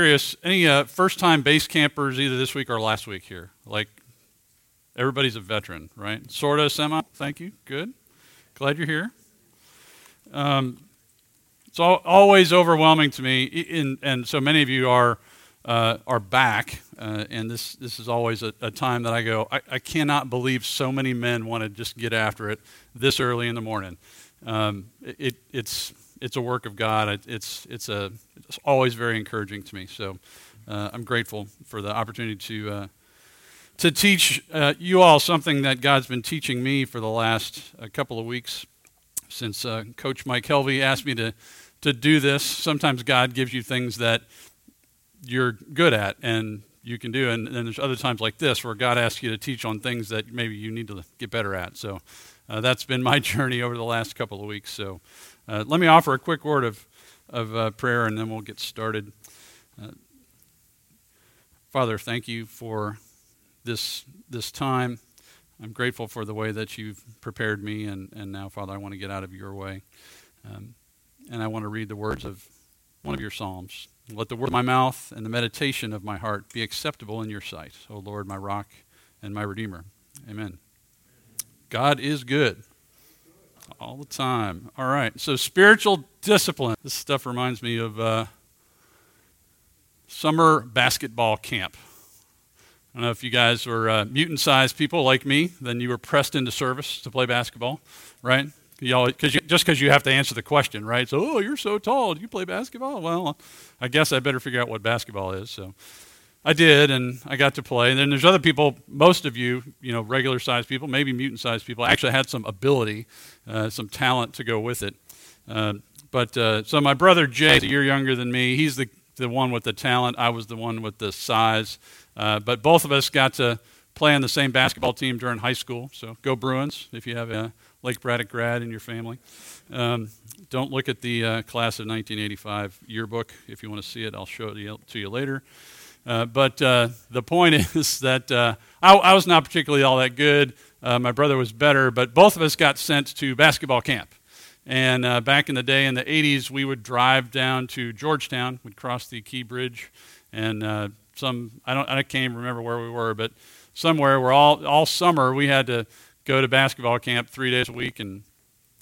curious, any uh, first-time base campers either this week or last week here? Like, everybody's a veteran, right? Sorta, semi. Thank you. Good. Glad you're here. Um, it's all, always overwhelming to me, in, and so many of you are uh, are back, uh, and this this is always a, a time that I go, I, I, cannot believe so many men want to just get after it this early in the morning. Um, it, it's it's a work of God. It's it's a it's always very encouraging to me. So uh, I'm grateful for the opportunity to uh, to teach uh, you all something that God's been teaching me for the last a couple of weeks since uh, Coach Mike Helvey asked me to to do this. Sometimes God gives you things that you're good at and you can do, and then there's other times like this where God asks you to teach on things that maybe you need to get better at. So uh, that's been my journey over the last couple of weeks. So uh, let me offer a quick word of of uh, prayer, and then we'll get started. Uh, Father, thank you for this this time. I'm grateful for the way that you've prepared me, and, and now, Father, I want to get out of your way. Um, and I want to read the words of one of your Psalms. Let the word of my mouth and the meditation of my heart be acceptable in your sight, O Lord, my rock and my redeemer. Amen. God is good all the time. All right, so spiritual discipline. This stuff reminds me of uh, summer basketball camp. I don't know if you guys were uh, mutant sized people like me, then you were pressed into service to play basketball, right? Y'all, cause you, just because you have to answer the question, right? So, oh, you're so tall. Do you play basketball? Well, I guess I better figure out what basketball is. So I did, and I got to play. And then there's other people, most of you, you know, regular sized people, maybe mutant sized people, actually had some ability, uh, some talent to go with it. Uh, but uh, so my brother Jay a year younger than me. He's the, the one with the talent. I was the one with the size. Uh, but both of us got to play on the same basketball team during high school. So go Bruins if you have a Lake Braddock grad in your family. Um, don't look at the uh, class of 1985 yearbook. If you want to see it, I'll show it to you later. Uh, but uh, the point is that uh, I, I, was not particularly all that good. Uh, my brother was better, but both of us got sent to basketball camp. And uh, back in the day, in the 80s, we would drive down to Georgetown. We'd cross the Key Bridge, and some I don't I can't even remember where we were, but somewhere where all all summer we had to go to basketball camp three days a week and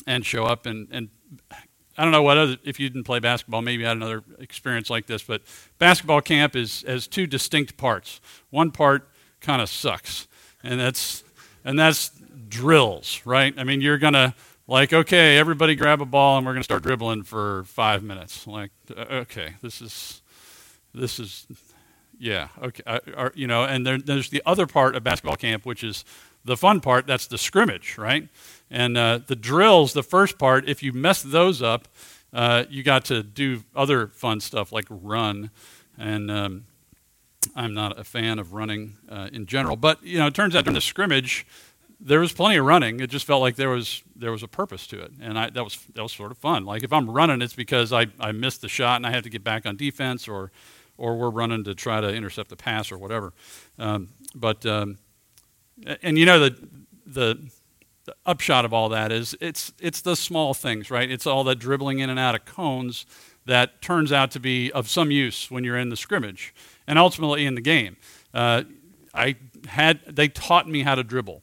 and show up and and I don't know what other if you didn't play basketball maybe you had another experience like this but basketball camp is has two distinct parts. One part kind of sucks and that's and that's drills right? I mean you're gonna like okay everybody grab a ball and we're gonna start dribbling for five minutes. Like uh, okay this is this is yeah okay uh, I, you know and there, there's the other part of basketball camp which is the fun part, that's the scrimmage, right? And uh, the drills, the first part, if you mess those up, uh, you got to do other fun stuff like run. And um, I'm not a fan of running uh, in general. But, you know, it turns out during the scrimmage, there was plenty of running. It just felt like there was there was a purpose to it, and I, that was that was sort of fun. Like if I'm running, it's because I, I missed the shot and I have to get back on defense, or or we're running to try to intercept the pass or whatever. Um, but um, and you know the, the, the upshot of all that is it's it's the small things, right? It's all that dribbling in and out of cones that turns out to be of some use when you're in the scrimmage and ultimately in the game. Uh, I had they taught me how to dribble.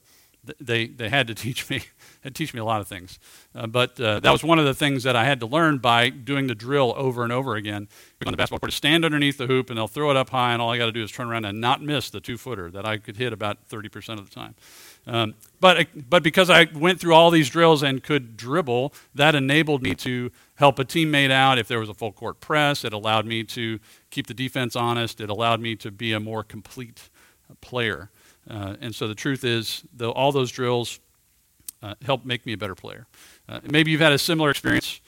They they had to teach me had teach me a lot of things, uh, but uh, that was one of the things that I had to learn by doing the drill over and over again. On the basketball court, stand underneath the hoop and they'll throw it up high, and all I got to do is turn around and not miss the two footer that I could hit about 30% of the time. Um, but, but because I went through all these drills and could dribble, that enabled me to help a teammate out if there was a full court press. It allowed me to keep the defense honest. It allowed me to be a more complete player. Uh, and so the truth is, all those drills uh, help make me a better player. Uh, maybe you've had a similar experience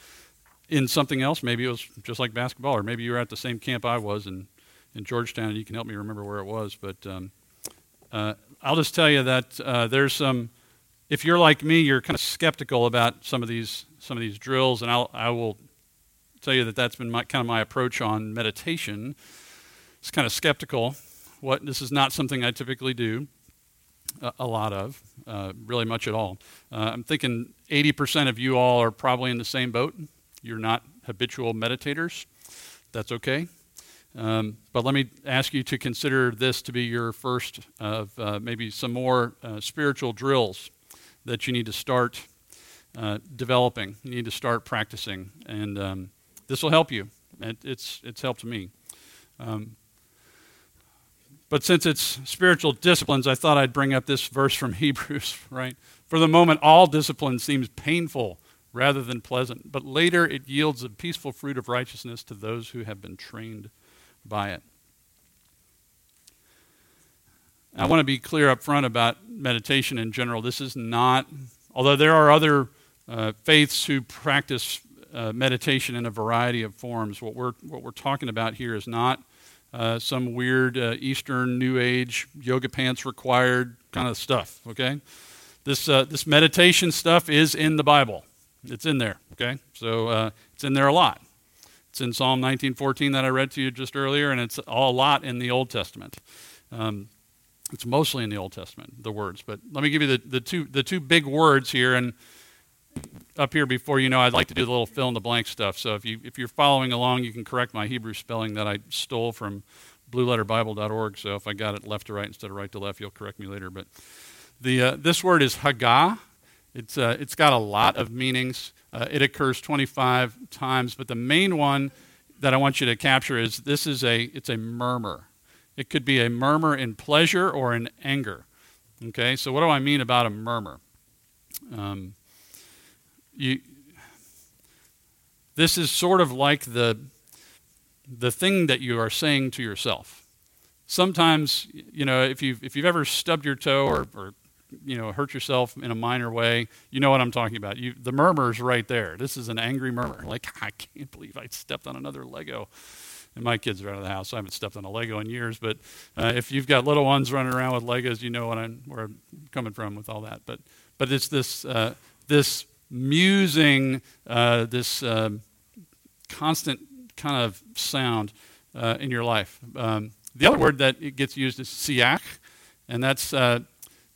in something else. Maybe it was just like basketball, or maybe you were at the same camp I was in, in Georgetown, and you can help me remember where it was. But um, uh, I'll just tell you that uh, there's some. If you're like me, you're kind of skeptical about some of these some of these drills, and I'll, I will tell you that that's been my, kind of my approach on meditation. It's kind of skeptical. What this is not something I typically do a, a lot of, uh, really much at all. Uh, I'm thinking 80% of you all are probably in the same boat. You're not habitual meditators. That's okay. Um, but let me ask you to consider this to be your first of uh, maybe some more uh, spiritual drills that you need to start uh, developing. You need to start practicing, and um, this will help you. It, it's it's helped me. Um, but since it's spiritual disciplines, I thought I'd bring up this verse from Hebrews. Right, for the moment, all discipline seems painful rather than pleasant, but later it yields a peaceful fruit of righteousness to those who have been trained by it. I want to be clear up front about meditation in general. This is not, although there are other uh, faiths who practice uh, meditation in a variety of forms, what we're, what we're talking about here is not uh, some weird uh, Eastern New Age yoga pants required kind of stuff, okay? This, uh, this meditation stuff is in the Bible. It's in there, okay? So uh, it's in there a lot. It's in Psalm 19:14 that I read to you just earlier, and it's all a lot in the Old Testament. Um, it's mostly in the Old Testament, the words. But let me give you the, the two the two big words here, and up here before you know, I'd like to do the little fill in the blank stuff. So if you if you're following along, you can correct my Hebrew spelling that I stole from blueletterbible.org. So if I got it left to right instead of right to left, you'll correct me later. But the uh, this word is Haggah. It's uh, it's got a lot of meanings. Uh, it occurs 25 times, but the main one that I want you to capture is this is a it's a murmur. It could be a murmur in pleasure or in anger. Okay, so what do I mean about a murmur? Um, you, this is sort of like the the thing that you are saying to yourself. Sometimes, you know, if you've if you've ever stubbed your toe or, or you know, hurt yourself in a minor way, you know what I'm talking about. You, the murmur's right there. This is an angry murmur. Like, I can't believe I stepped on another Lego. And my kids are out of the house. So I haven't stepped on a Lego in years. But uh, if you've got little ones running around with Legos, you know what I'm, where I'm coming from with all that. But, but it's this, uh, this musing, uh, this um, constant kind of sound uh, in your life. Um, the other word that it gets used is siach, and that's uh,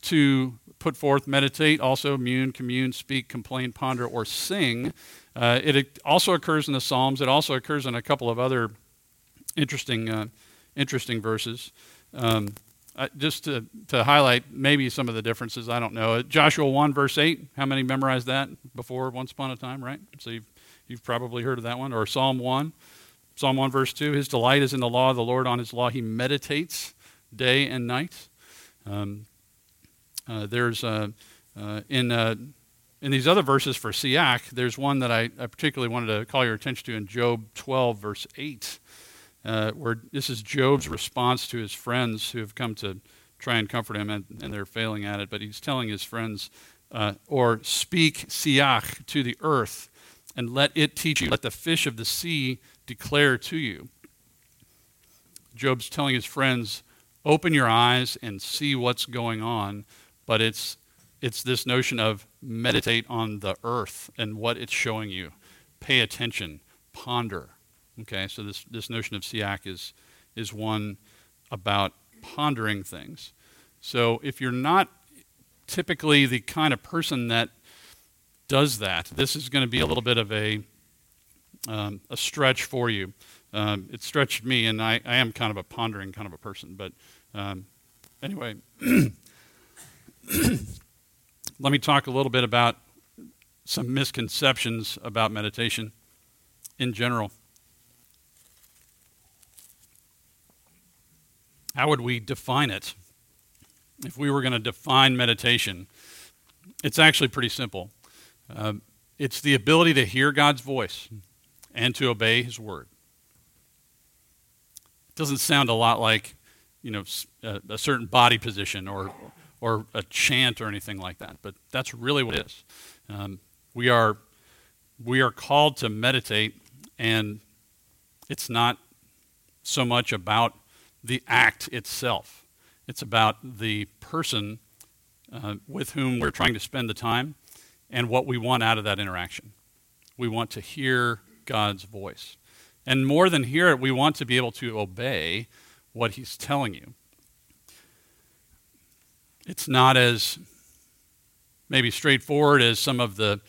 to put forth, meditate, also mune, commune, speak, complain, ponder, or sing. Uh, it also occurs in the Psalms. It also occurs in a couple of other interesting, uh, interesting verses. Um, uh, just to, to highlight maybe some of the differences, I don't know. Joshua 1, verse 8, how many memorized that before once upon a time, right? So you've, you've probably heard of that one. Or Psalm 1, Psalm 1, verse 2, his delight is in the law of the Lord. On his law he meditates day and night. Um, uh, there's uh, uh, in in these other verses for Siach, there's one that I, I, particularly wanted to call your attention to in Job 12, verse 8, uh, where this is Job's response to his friends who have come to try and comfort him, and, and they're failing at it. But he's telling his friends, uh, or speak Siach to the earth, and let it teach you. Let the fish of the sea declare to you. Job's telling his friends, open your eyes and see what's going on but it's it's this notion of meditate on the earth and what it's showing you. Pay attention, ponder. Okay, so this, this notion of siach is, is one about pondering things. So if you're not typically the kind of person that does that, this is going to be a little bit of a, um, a stretch for you. Um, it stretched me, and I, I am kind of a pondering kind of a person. But um, anyway. let me talk a little bit about some misconceptions about meditation in general. How would we define it? If we were going to define meditation, it's actually pretty simple. Uh, it's the ability to hear God's voice and to obey His word. It doesn't sound a lot like, you know, a, a certain body position or or a chant or anything like that, but that's really what it is. Um, we are we are called to meditate, and it's not so much about the act itself. It's about the person uh, with whom we're trying to spend the time and what we want out of that interaction. We want to hear God's voice. And more than hear it, we want to be able to obey what He's telling you it's not as maybe straightforward as some of the,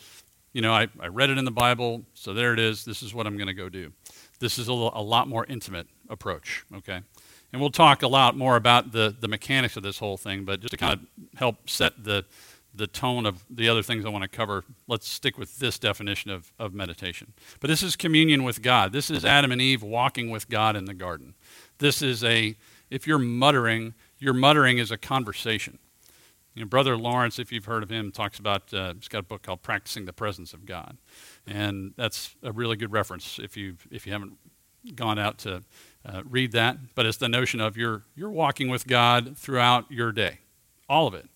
you know, I, I read it in the Bible, so there it is. This is what I'm going to go do. This is a, a lot more intimate approach, okay? And we'll talk a lot more about the, the mechanics of this whole thing, but just to kind of help set the, the tone of the other things I want to cover, let's stick with this definition of, of meditation. But this is communion with God. This is Adam and Eve walking with God in the garden. This is a, if you're muttering, your muttering is a conversation. You know, Brother Lawrence, if you've heard of him, talks about, uh, he's got a book called Practicing the Presence of God. And that's a really good reference if, you if you haven't gone out to uh, read that. But it's the notion of you're, you're walking with God throughout your day, all of it.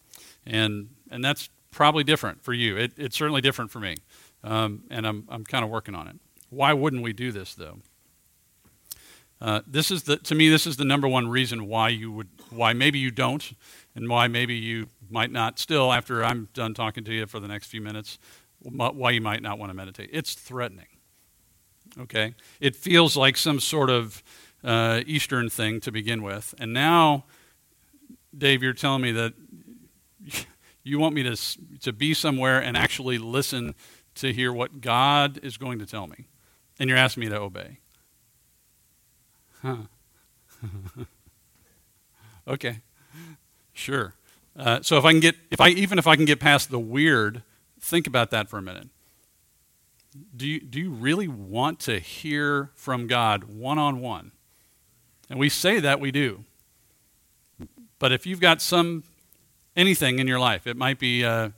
And and that's probably different for you. It, it's certainly different for me, um, and I'm I'm kind of working on it. Why wouldn't we do this though? Uh, this is the to me this is the number one reason why you would why maybe you don't, and why maybe you might not still after I'm done talking to you for the next few minutes, why you might not want to meditate. It's threatening. Okay, it feels like some sort of uh, Eastern thing to begin with, and now, Dave, you're telling me that you want me to, to be somewhere and actually listen to hear what God is going to tell me. And you're asking me to obey. Huh. okay. Sure. Uh, so if I can get, if I even if I can get past the weird, think about that for a minute. Do you, do you really want to hear from God one on one? And we say that we do. But if you've got some anything in your life. It might be uh,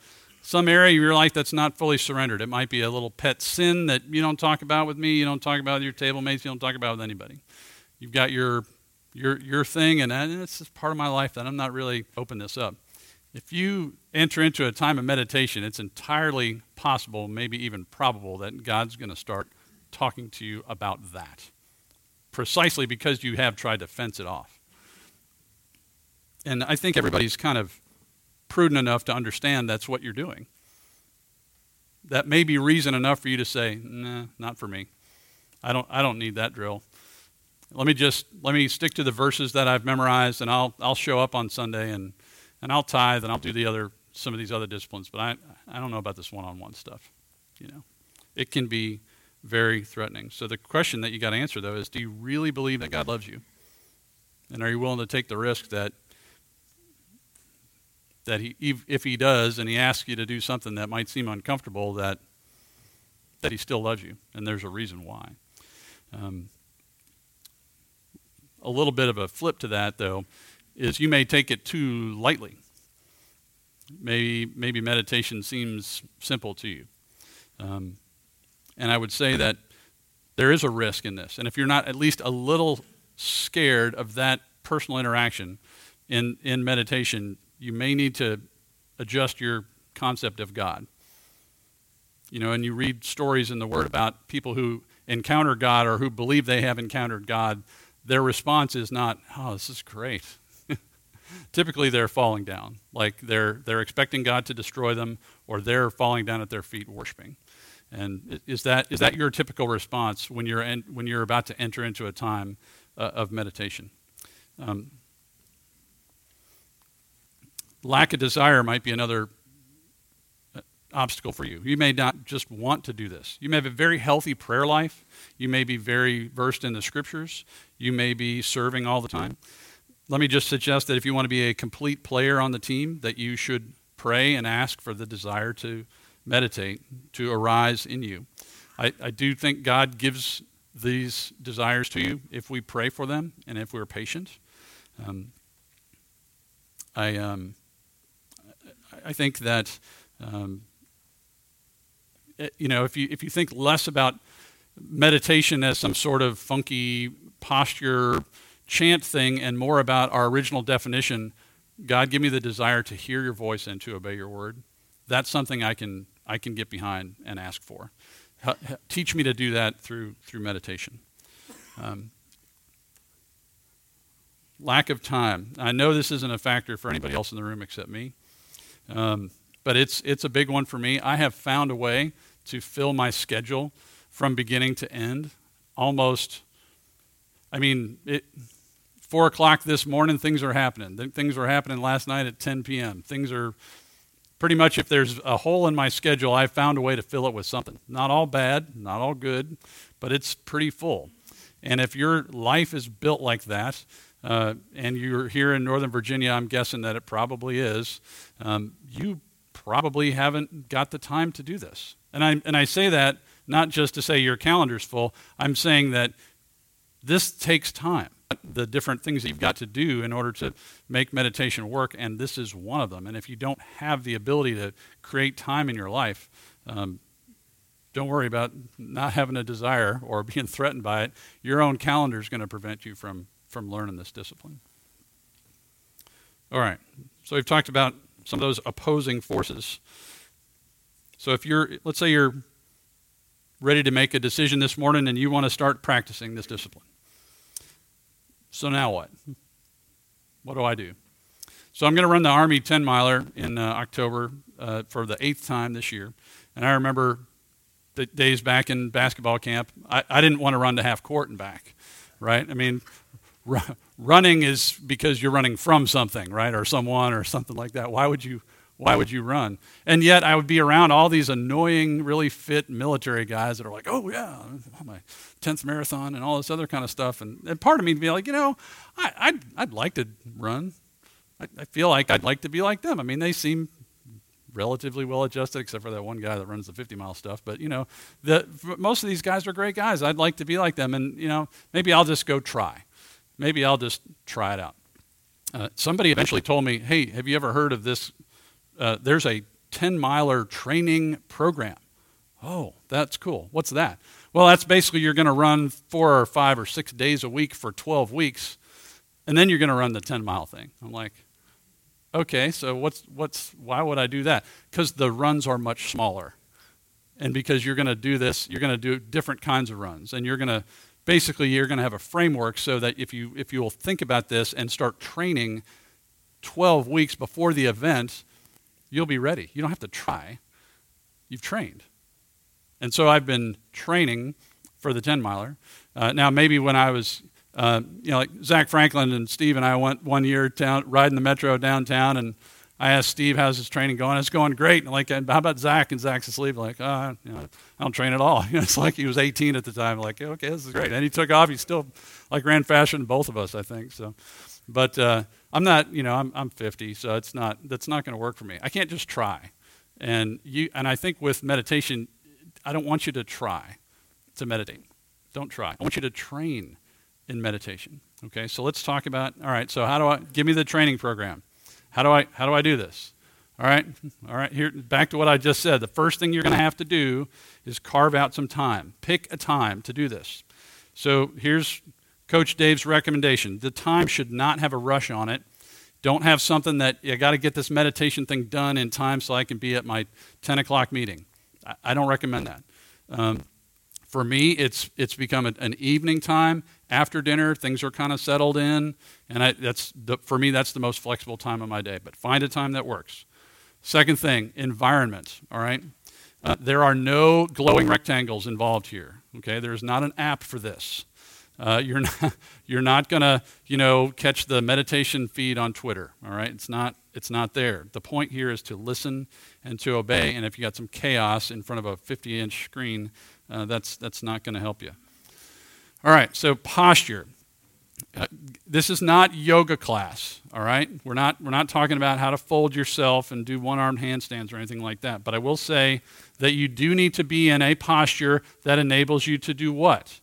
some area of your life that's not fully surrendered. It might be a little pet sin that you don't talk about with me, you don't talk about with your table mates, you don't talk about with anybody. You've got your your your thing, and, and it's just part of my life that I'm not really open this up. If you enter into a time of meditation, it's entirely possible, maybe even probable, that God's going to start talking to you about that, precisely because you have tried to fence it off. And I think everybody's kind of prudent enough to understand that's what you're doing. That may be reason enough for you to say, nah, not for me. I don't, I don't need that drill. Let me just let me stick to the verses that I've memorized, and I'll I'll show up on Sunday and and I'll tithe and I'll do the other some of these other disciplines. But I I don't know about this one-on-one stuff. You know, it can be very threatening. So the question that you got to answer though is, do you really believe that God loves you? And are you willing to take the risk that that he, if he does and he asks you to do something that might seem uncomfortable, that, that he still loves you. And there's a reason why. Um, a little bit of a flip to that, though, is you may take it too lightly. Maybe, maybe meditation seems simple to you. Um, and I would say that there is a risk in this. And if you're not at least a little scared of that personal interaction in, in meditation, you may need to adjust your concept of God. You know, and you read stories in the Word about people who encounter God or who believe they have encountered God. Their response is not, "Oh, this is great." Typically, they're falling down, like they're they're expecting God to destroy them, or they're falling down at their feet worshiping. And is that is that your typical response when you're en- when you're about to enter into a time uh, of meditation? Um, Lack of desire might be another uh, obstacle for you. You may not just want to do this. You may have a very healthy prayer life. You may be very versed in the scriptures. You may be serving all the time. Let me just suggest that if you want to be a complete player on the team, that you should pray and ask for the desire to meditate to arise in you. I, I do think God gives these desires to you if we pray for them and if we're patient. Um, I um, I think that um, eh, you know if you if you think less about meditation as some sort of funky posture chant thing and more about our original definition, God give me the desire to hear your voice and to obey your word. That's something I can I can get behind and ask for. Teach me to do that through through meditation. Um, lack of time. I know this isn't a factor for anybody else in the room except me. Um, but it's, it's a big one for me. I have found a way to fill my schedule from beginning to end almost. I mean, it, 4 o'clock this morning, things are happening. Things were happening last night at 10 p.m. Things are pretty much, if there's a hole in my schedule, I've found a way to fill it with something. Not all bad, not all good, but it's pretty full. And if your life is built like that, uh, and you're here in Northern Virginia, I'm guessing that it probably is, um, you probably haven't got the time to do this. And I, and I say that not just to say your calendar's full, I'm saying that this takes time. The different things that you've got to do in order to make meditation work, and this is one of them. And if you don't have the ability to create time in your life, um, don't worry about not having a desire or being threatened by it. Your own calendar is going to prevent you from, from learning this discipline. All right, so we've talked about some of those opposing forces. So if you're, let's say you're ready to make a decision this morning and you want to start practicing this discipline. So now what? What do I do? So I'm going to run the Army 10 miler in uh, October uh, for the eighth time this year. And I remember the days back in basketball camp, I, I didn't want to run to half court and back, right? I mean, r- running is because you're running from something, right? Or someone or something like that. Why would you why would you run? And yet I would be around all these annoying, really fit military guys that are like, oh, yeah, my 10th marathon and all this other kind of stuff. And, and part of me would be like, you know, I, I'd, I'd like to run. I, I feel like I'd like to be like them. I mean, they seem relatively well adjusted, except for that one guy that runs the 50 mile stuff. But, you know, the, most of these guys are great guys. I'd like to be like them. And, you know, maybe I'll just go try. Maybe I'll just try it out. Uh, somebody eventually told me, hey, have you ever heard of this uh, there's a 10 miler training program. Oh, that's cool. What's that? Well, that's basically you're going to run four or five or six days a week for 12 weeks, and then you're going to run the 10 mile thing. I'm like, okay, so what's, what's, why would I do that? Because the runs are much smaller. And because you're going to do this, you're going to do different kinds of runs. And you're going to, basically, you're going to have a framework so that if you, if you will think about this and start training 12 weeks before the event, you'll be ready. You don't have to try. You've trained. And so I've been training for the 10 miler. Uh, now, maybe when I was, uh, you know, like Zach Franklin and Steve and I went one year down, riding the metro downtown, and I asked Steve, how's his training going? It's going great. And like, how about Zach? And Zach's asleep. Like, oh, you know, I don't train at all. You know, it's like he was 18 at the time. Like, okay, this is great. And he took off. He still like ran faster than both of us, I think. So, but uh, I'm not, you know, I'm, I'm 50, so it's not, that's not going to work for me. I can't just try. And, you, and I think with meditation, I don't want you to try to meditate. Don't try. I want you to train in meditation. Okay, so let's talk about, all right, so how do I, give me the training program. How do I, how do I do this? All right, all right, here, back to what I just said. The first thing you're going to have to do is carve out some time. Pick a time to do this. So here's Coach Dave's recommendation. The time should not have a rush on it. Don't have something that you got to get this meditation thing done in time so I can be at my 10 o'clock meeting. I, I don't recommend that. Um, for me, it's it's become an evening time after dinner. Things are kind of settled in, and I, that's the, for me that's the most flexible time of my day. But find a time that works. Second thing, environment. All right, uh, there are no glowing rectangles involved here. Okay, there's not an app for this. Uh, you're not, you're not going to, you know, catch the meditation feed on Twitter. All right, it's not, it's not there. The point here is to listen and to obey. And if you got some chaos in front of a 50-inch screen, uh, that's that's not going to help you. All right, so posture. Uh, this is not yoga class. All right, we're not we're not talking about how to fold yourself and do one-armed handstands or anything like that. But I will say that you do need to be in a posture that enables you to do what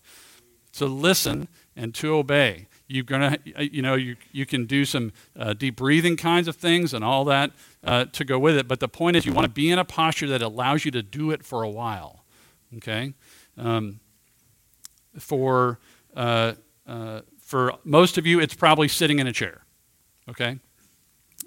to listen and to obey. You're gonna, you know, you, you can do some uh, deep breathing kinds of things and all that uh, to go with it. But the point is, you want to be in a posture that allows you to do it for a while. Okay, um, for uh, uh for most of you, it's probably sitting in a chair. Okay,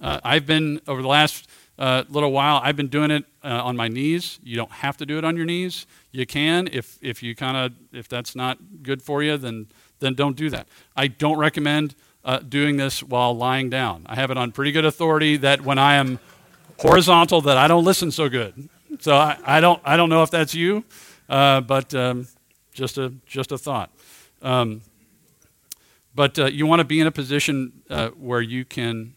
uh, I've been over the last uh, little while. I've been doing it uh, on my knees. You don't have to do it on your knees. You can if if you kind of if that's not good for you, then then don't do that. I don't recommend uh, doing this while lying down. I have it on pretty good authority that when I am horizontal, that I don't listen so good. So I, I don't I don't know if that's you, uh, but um, just a just a thought. Um, but uh, you want to be in a position uh, where you can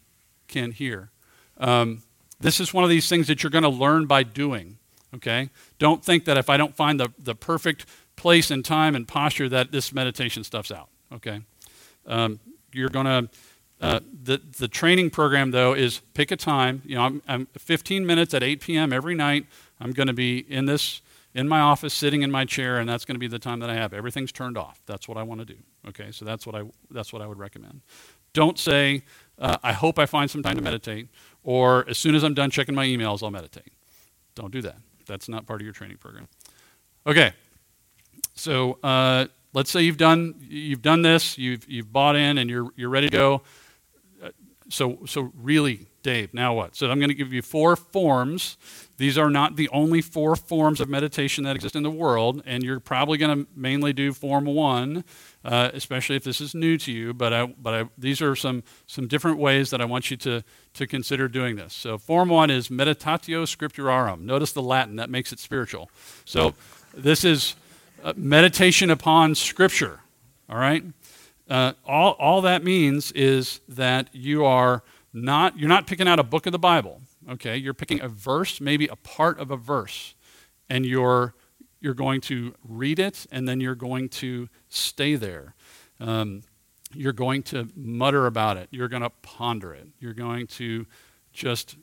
can hear. Um, this is one of these things that you're going to learn by doing. Okay? Don't think that if I don't find the, the perfect place and time and posture that this meditation stuff's out. Okay, um, you're gonna. Uh, the the training program though is pick a time. You know, I'm, I'm 15 minutes at 8 p.m. every night. I'm going to be in this in my office, sitting in my chair, and that's going to be the time that I have. Everything's turned off. That's what I want to do. Okay, so that's what I that's what I would recommend. Don't say, uh, "I hope I find some time to meditate," or "As soon as I'm done checking my emails, I'll meditate." Don't do that. That's not part of your training program. Okay, so uh, let's say you've done you've done this, you've you've bought in, and you're you're ready to go. Uh, so so really, Dave, now what? So I'm going to give you four forms. These are not the only four forms of meditation that exist in the world, and you're probably going to mainly do form one, uh, especially if this is new to you. But I, but I, these are some some different ways that I want you to to consider doing this. So form one is meditatio scripturarum. Notice the Latin that makes it spiritual. So this is uh, meditation upon Scripture. All right? Uh, all, all that means is that you are not, you're not picking out a book of the Bible, okay? You're picking a verse, maybe a part of a verse, and you're, you're going to read it, and then you're going to stay there. Um, you're going to mutter about it. You're going to ponder it. You're going to just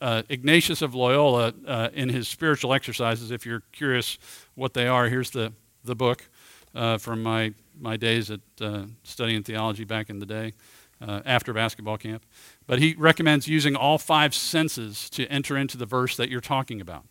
uh, Ignatius of Loyola, uh, in his spiritual exercises, if you're curious what they are, here's the, the book uh, from my, my days at uh, studying theology back in the day uh, after basketball camp. But he recommends using all five senses to enter into the verse that you're talking about.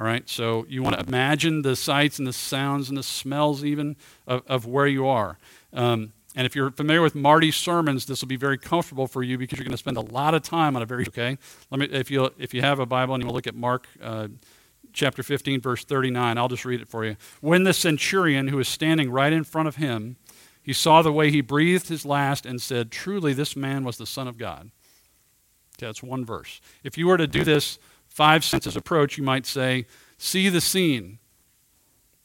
All right, so you want to imagine the sights and the sounds and the smells, even of, of where you are. Um, and if you're familiar with Marty's sermons, this will be very comfortable for you because you're going to spend a lot of time on a very okay. Let me if you if you have a Bible and you will look at Mark uh, chapter 15 verse 39, I'll just read it for you. When the centurion who was standing right in front of him, he saw the way he breathed his last and said, "Truly this man was the son of God." Okay, that's one verse. If you were to do this five senses approach, you might say, "See the scene."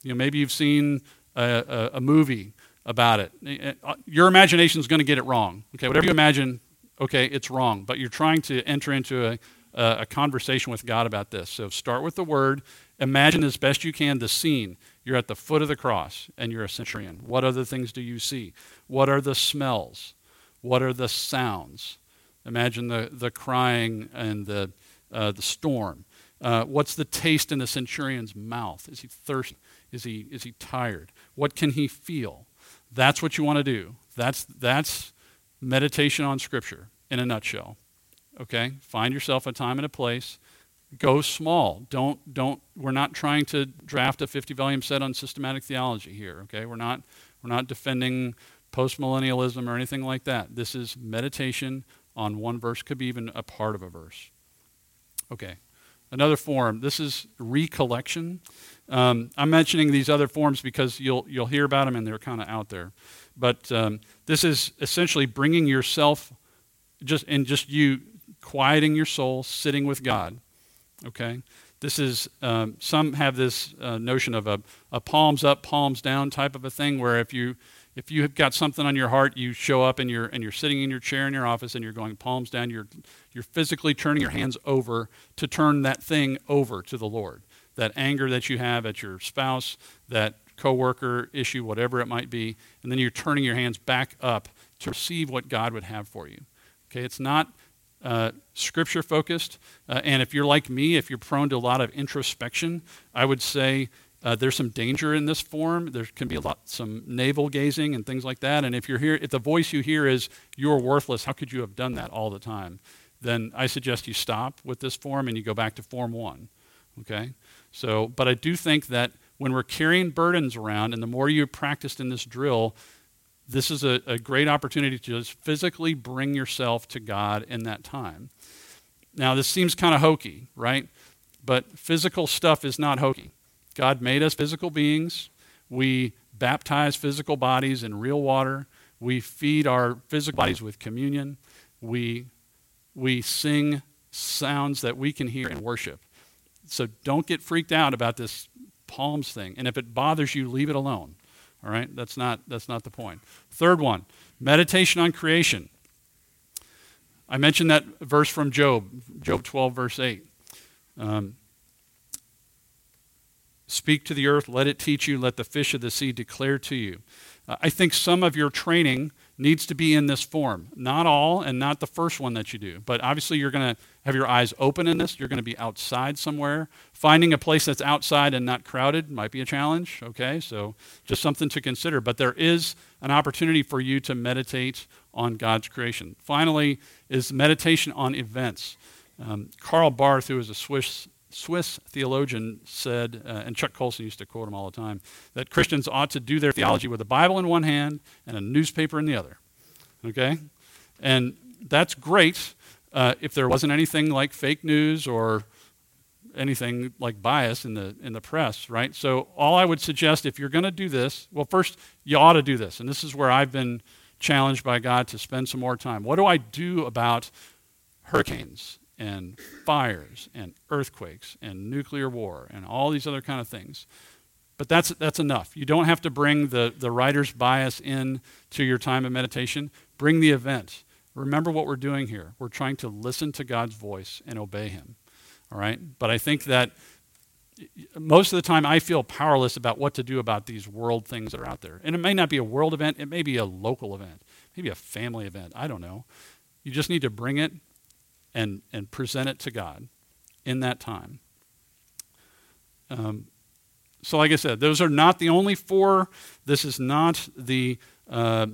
You know, maybe you've seen a, a, a movie about it. Eh, eh, uh, your imagination is going to get it wrong. Okay, whatever you imagine, okay, it's wrong. But you're trying to enter into a, a, a conversation with God about this. So start with the word. Imagine as best you can the scene. You're at the foot of the cross and you're a centurion. What other things do you see? What are the smells? What are the sounds? Imagine the, the crying and the, uh, the storm. Uh, what's the taste in the centurion's mouth? Is he thirsty? Is he, is he tired? What can he feel? That's what you want to do. That's, that's meditation on Scripture in a nutshell. Okay? Find yourself a time and a place. Go small. Don't, don't, we're not trying to draft a 50 volume set on systematic theology here. Okay? We're not, we're not defending postmillennialism or anything like that. This is meditation on one verse, could be even a part of a verse. Okay. Another form. This is recollection. Um, I'm mentioning these other forms because you'll, you'll hear about them and they're kind of out there. But um, this is essentially bringing yourself, just and just you quieting your soul, sitting with God. Okay? This is, um, some have this uh, notion of a, a palms up, palms down type of a thing where if you, if you have got something on your heart, you show up and you're, and you're sitting in your chair in your office and you're going palms down, you're, you're physically turning your hands over to turn that thing over to the Lord that anger that you have at your spouse, that coworker issue, whatever it might be, and then you're turning your hands back up to receive what God would have for you. Okay, it's not uh, scripture focused, uh, and if you're like me, if you're prone to a lot of introspection, I would say uh, there's some danger in this form. There can be a lot, some navel gazing and things like that. And if you're here, if the voice you hear is "You're worthless," how could you have done that all the time? Then I suggest you stop with this form and you go back to form one. Okay, so, but I do think that when we're carrying burdens around, and the more you've practiced in this drill, this is a, a great opportunity to just physically bring yourself to God in that time. Now, this seems kind of hokey, right? But physical stuff is not hokey. God made us physical beings. We baptize physical bodies in real water. We feed our physical bodies with communion. We, we sing sounds that we can hear in worship. So don't get freaked out about this palms thing. And if it bothers you, leave it alone. All right? That's not, that's not the point. Third one meditation on creation. I mentioned that verse from Job, Job 12, verse 8. Um, Speak to the earth, let it teach you, let the fish of the sea declare to you. Uh, I think some of your training needs to be in this form. Not all, and not the first one that you do. But obviously, you're going to have your eyes open in this. You're going to be outside somewhere. Finding a place that's outside and not crowded might be a challenge, okay? So just something to consider. But there is an opportunity for you to meditate on God's creation. Finally, is meditation on events. Um, Karl Barth, who is a Swiss Swiss theologian said, uh, and Chuck Colson used to quote him all the time, that Christians ought to do their theology with a Bible in one hand and a newspaper in the other. Okay? And that's great uh, if there wasn't anything like fake news or anything like bias in the in the press, right? So all I would suggest if you're going to do this, well, first you ought to do this, and this is where I've been challenged by God to spend some more time. What do I do about hurricanes and fires and earthquakes and nuclear war and all these other kind of things. But that's, that's enough. You don't have to bring the, the writer's bias in to your time of meditation. Bring the event. Remember what we're doing here. We're trying to listen to God's voice and obey Him. All right? But I think that most of the time I feel powerless about what to do about these world things that are out there. And it may not be a world event, it may be a local event, maybe a family event. I don't know. You just need to bring it and, and present it to God in that time. Um, so, like I said, those are not the only four. This is not the uh,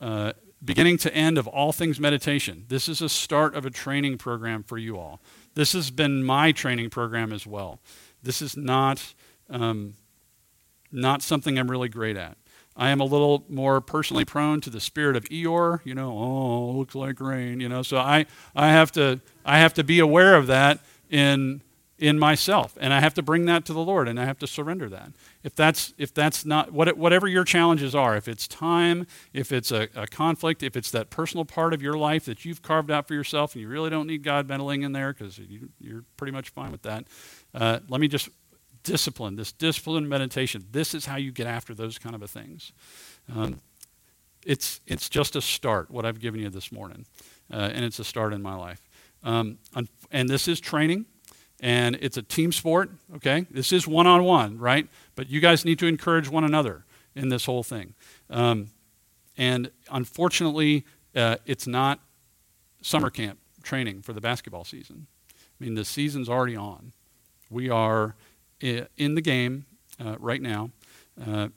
uh, beginning to end of all things meditation. This is a start of a training program for you all. This has been my training program as well. This is not um, not something I'm really great at. I am a little more personally prone to the spirit of Eeyore, you know, oh, looks like rain, you know. So I, I have to I have to be aware of that in in myself and I have to bring that to the Lord and I have to surrender that. If that's if that's not what whatever your challenges are, if it's time, if it's a, a conflict, if it's that personal part of your life that you've carved out for yourself and you really don't need God meddling in there because you, are pretty much fine with that. Uh, let me just discipline, this discipline meditation. This is how you get after those kind of a things. Um, it's, it's just a start, what I've given you this morning. Uh, and it's a start in my life. Um, and this is training, and it's a team sport, okay? This is one on one, right? But you guys need to encourage one another in this whole thing. Um, and unfortunately, uh, it's not summer camp training for the basketball season. I mean, the season's already on. We are in the game uh, right now. Uh,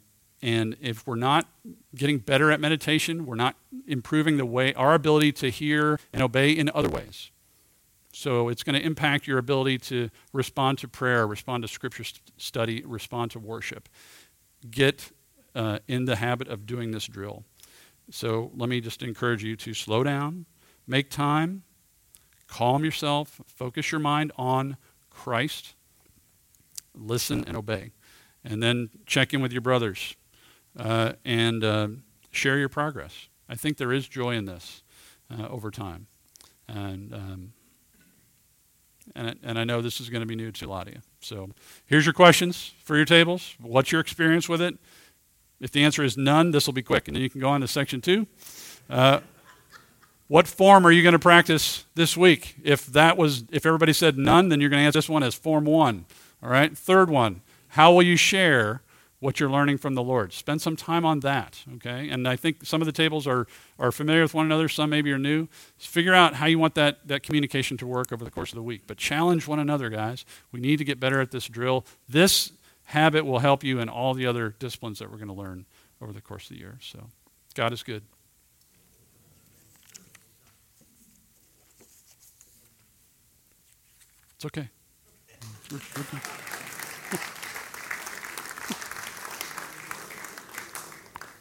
and if we're not getting better at meditation, we're not improving the way our ability to hear and obey in other ways. So it's going to impact your ability to respond to prayer, respond to scripture st- study, respond to worship. Get uh, in the habit of doing this drill. So let me just encourage you to slow down, make time, calm yourself, focus your mind on Christ listen and obey. And then check in with your brothers uh, and uh, share your progress. I think there is joy in this uh, over time. And, um, and, and I know this is going to be new to a lot of you. So here's your questions for your tables. What's your experience with it? If the answer is none, this will be quick. And then you can go on to section two. Uh, what form are you going to practice this week? If that was, if everybody said none, then you're going to answer this one as form one. All right. Third one, how will you share what you're learning from the Lord? Spend some time on that. Okay. And I think some of the tables are, are familiar with one another, some maybe are new. Just figure out how you want that, that communication to work over the course of the week. But challenge one another, guys. We need to get better at this drill. This habit will help you in all the other disciplines that we're going to learn over the course of the year. So God is good. It's okay. Спасибо.